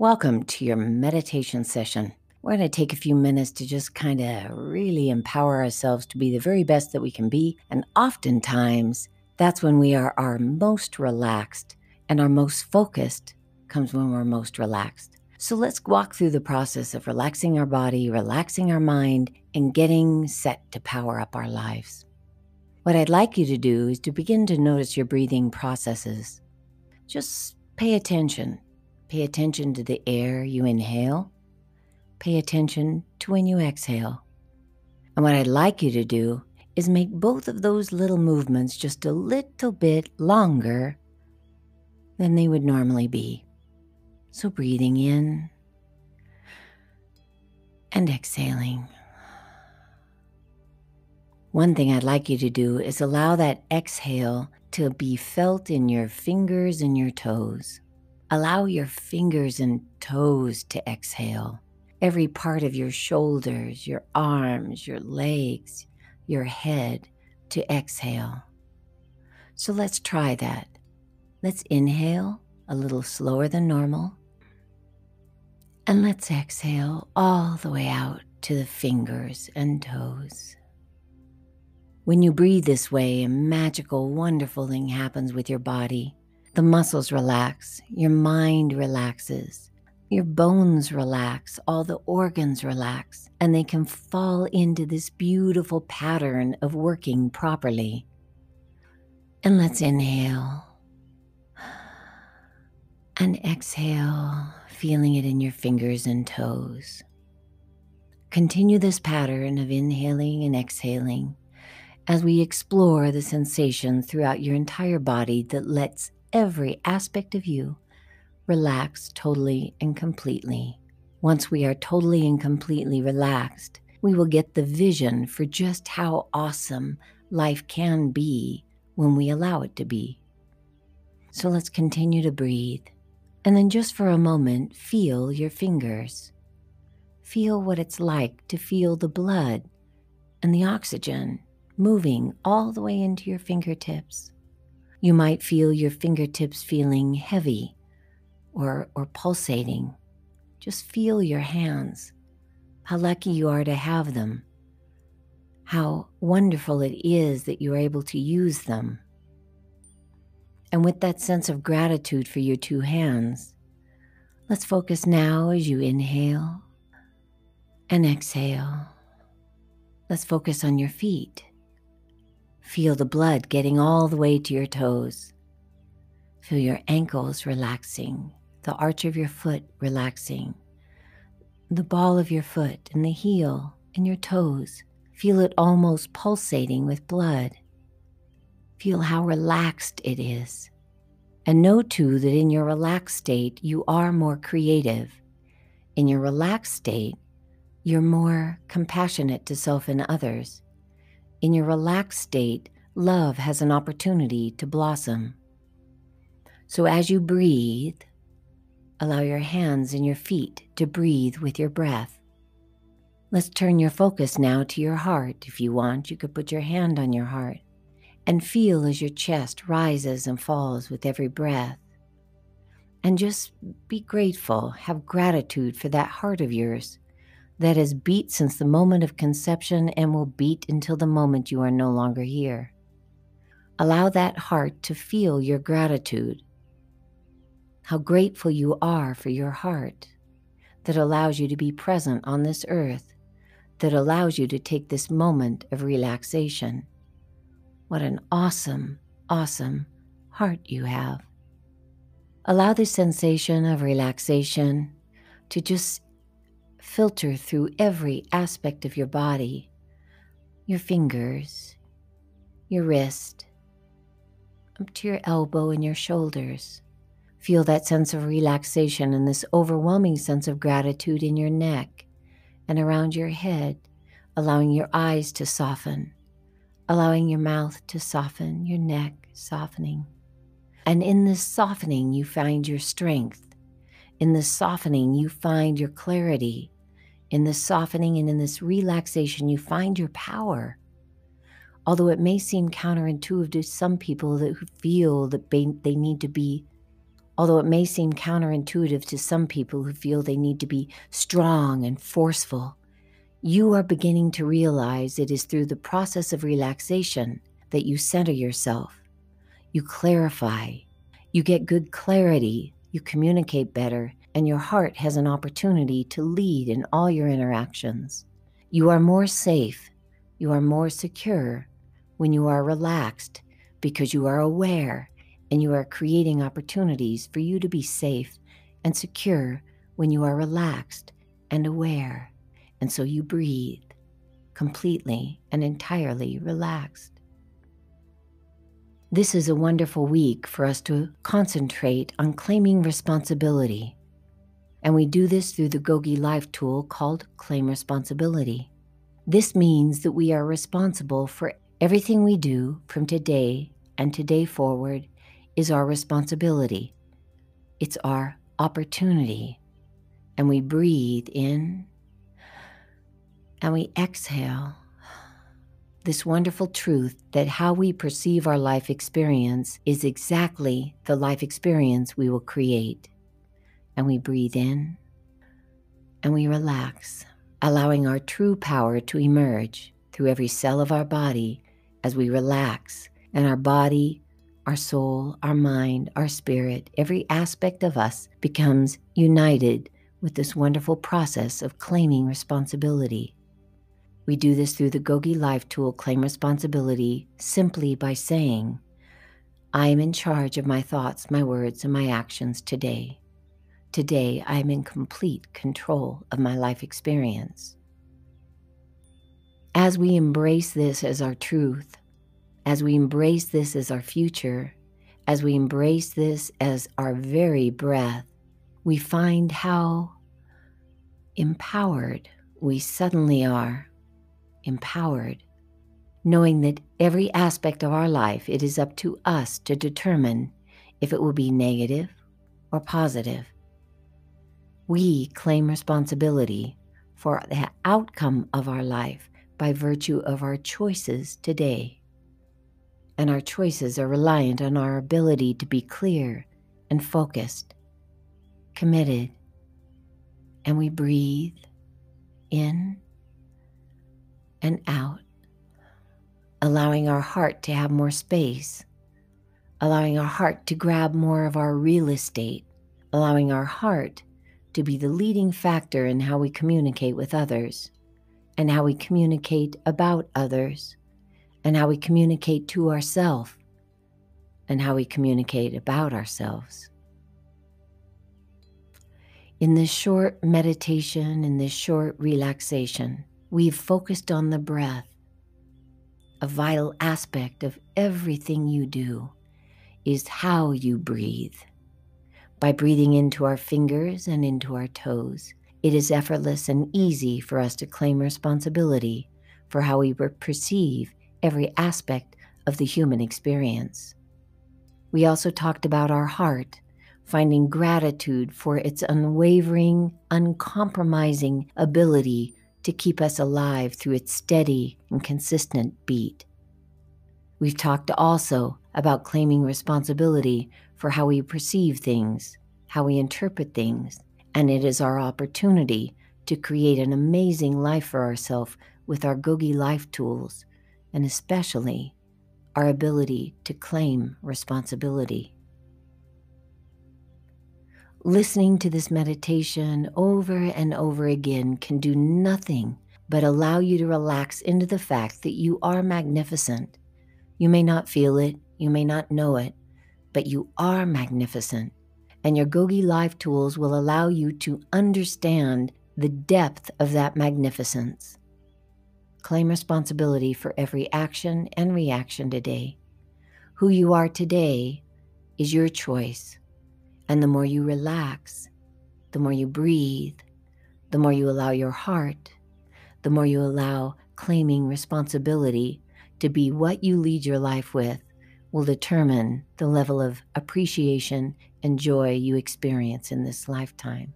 Welcome to your meditation session. We're going to take a few minutes to just kind of really empower ourselves to be the very best that we can be. And oftentimes, that's when we are our most relaxed and our most focused comes when we're most relaxed. So let's walk through the process of relaxing our body, relaxing our mind, and getting set to power up our lives. What I'd like you to do is to begin to notice your breathing processes. Just pay attention Pay attention to the air you inhale. Pay attention to when you exhale. And what I'd like you to do is make both of those little movements just a little bit longer than they would normally be. So breathing in and exhaling. One thing I'd like you to do is allow that exhale to be felt in your fingers and your toes. Allow your fingers and toes to exhale. Every part of your shoulders, your arms, your legs, your head to exhale. So let's try that. Let's inhale a little slower than normal. And let's exhale all the way out to the fingers and toes. When you breathe this way, a magical, wonderful thing happens with your body. The muscles relax, your mind relaxes, your bones relax, all the organs relax, and they can fall into this beautiful pattern of working properly. And let's inhale and exhale, feeling it in your fingers and toes. Continue this pattern of inhaling and exhaling as we explore the sensation throughout your entire body that lets every aspect of you relax totally and completely. Once we are totally and completely relaxed, we will get the vision for just how awesome life can be when we allow it to be. So let's continue to breathe. And then, just for a moment, feel your fingers. Feel what it's like to feel the blood and the oxygen moving all the way into your fingertips. You might feel your fingertips feeling heavy or, or pulsating. Just feel your hands. How lucky you are to have them. How wonderful it is that you're able to use them. And with that sense of gratitude for your two hands, let's focus now as you inhale and exhale. Let's focus on your feet. Feel the blood getting all the way to your toes. Feel your ankles relaxing, the arch of your foot relaxing, the ball of your foot and the heel and your toes. Feel it almost pulsating with blood. Feel how relaxed it is. And know too that in your relaxed state, you are more creative. In your relaxed state, you're more compassionate to self and others. In your relaxed state, love has an opportunity to blossom. So as you breathe, allow your hands and your feet to breathe with your breath. Let's turn your focus now to your heart. If you want, you could put your hand on your heart and feel as your chest rises and falls with every breath. And just be grateful, have gratitude for that heart of yours that has beat since the moment of conception and will beat until the moment you are no longer here. Allow that heart to feel your gratitude, how grateful you are for your heart that allows you to be present on this earth, that allows you to take this moment of relaxation. What an awesome, awesome heart you have. Allow the sensation of relaxation to just filter through every aspect of your body your fingers, your wrist, up to your elbow and your shoulders. Feel that sense of relaxation and this overwhelming sense of gratitude in your neck and around your head, allowing your eyes to soften, allowing your mouth to soften, your neck softening. And in this softening, you find your strength. In this softening, you find your clarity. In this softening and in this relaxation, you find your power. Although it may seem counterintuitive to some people that feel that they, need to be Although it may seem counterintuitive to some people who feel they need to be strong and forceful, you are beginning to realize it is through the process of relaxation that you center yourself, you clarify, you get good clarity, you communicate better, and your heart has an opportunity to lead in all your interactions. You are more safe, you are more secure when you are relaxed because you are aware and you are creating opportunities for you to be safe and secure when you are relaxed and aware. And so you breathe completely and entirely relaxed. This is a wonderful week for us to concentrate on claiming responsibility. And we do this through the Gogi Life tool called Claim Responsibility. This means that we are responsible for everything we do from today and today forward is our responsibility. It's our opportunity. And we breathe in and we exhale this wonderful truth that how we perceive our life experience is exactly the life experience we will create. And we breathe in and we relax, allowing our true power to emerge through every cell of our body as we relax and our body, our soul, our mind, our spirit, every aspect of us becomes united with this wonderful process of claiming responsibility. We do this through the Gogi Life tool Claim Responsibility simply by saying, I am in charge of my thoughts, my words, and my actions today. Today, I am in complete control of my life experience. As we embrace this as our truth, as we embrace this as our future, as we embrace this as our very breath, we find how empowered we suddenly are empowered, knowing that every aspect of our life it is up to us to determine if it will be negative or positive. We claim responsibility for the outcome of our life by virtue of our choices today. And our choices are reliant on our ability to be clear and focused, committed, and we breathe in and out, allowing our heart to have more space, allowing our heart to grab more of our real estate, allowing our heart to be the leading factor in how we communicate with others and how we communicate about others and how we communicate to ourselves and how we communicate about ourselves. In this short meditation, in this short relaxation, We've focused on the breath. A vital aspect of everything you do is how you breathe. By breathing into our fingers and into our toes, it is effortless and easy for us to claim responsibility for how we perceive every aspect of the human experience. We also talked about our heart, finding gratitude for its unwavering, uncompromising ability to keep us alive through its steady and consistent beat. We've talked also about claiming responsibility for how we perceive things, how we interpret things, and it is our opportunity to create an amazing life for ourselves with our Gogi life tools, and especially our ability to claim responsibility. Listening to this meditation over and over again can do nothing but allow you to relax into the fact that you are magnificent. You may not feel it, you may not know it, but you are magnificent. And your Gogi Life tools will allow you to understand the depth of that magnificence. Claim responsibility for every action and reaction today. Who you are today is your choice. And the more you relax, the more you breathe, the more you allow your heart, the more you allow claiming responsibility to be what you lead your life with, will determine the level of appreciation and joy you experience in this lifetime.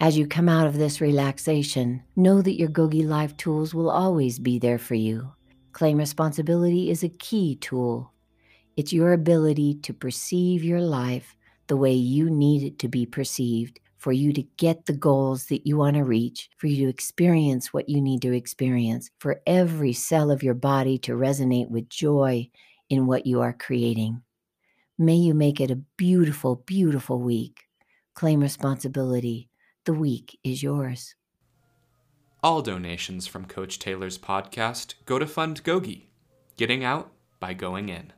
As you come out of this relaxation, know that your Gogi Life tools will always be there for you. Claim responsibility is a key tool It's your ability to perceive your life the way you need it to be perceived for you to get the goals that you want to reach, for you to experience what you need to experience, for every cell of your body to resonate with joy in what you are creating. May you make it a beautiful, beautiful week. Claim responsibility. The week is yours. All donations from Coach Taylor's podcast go to fund Gogi, getting out by going in.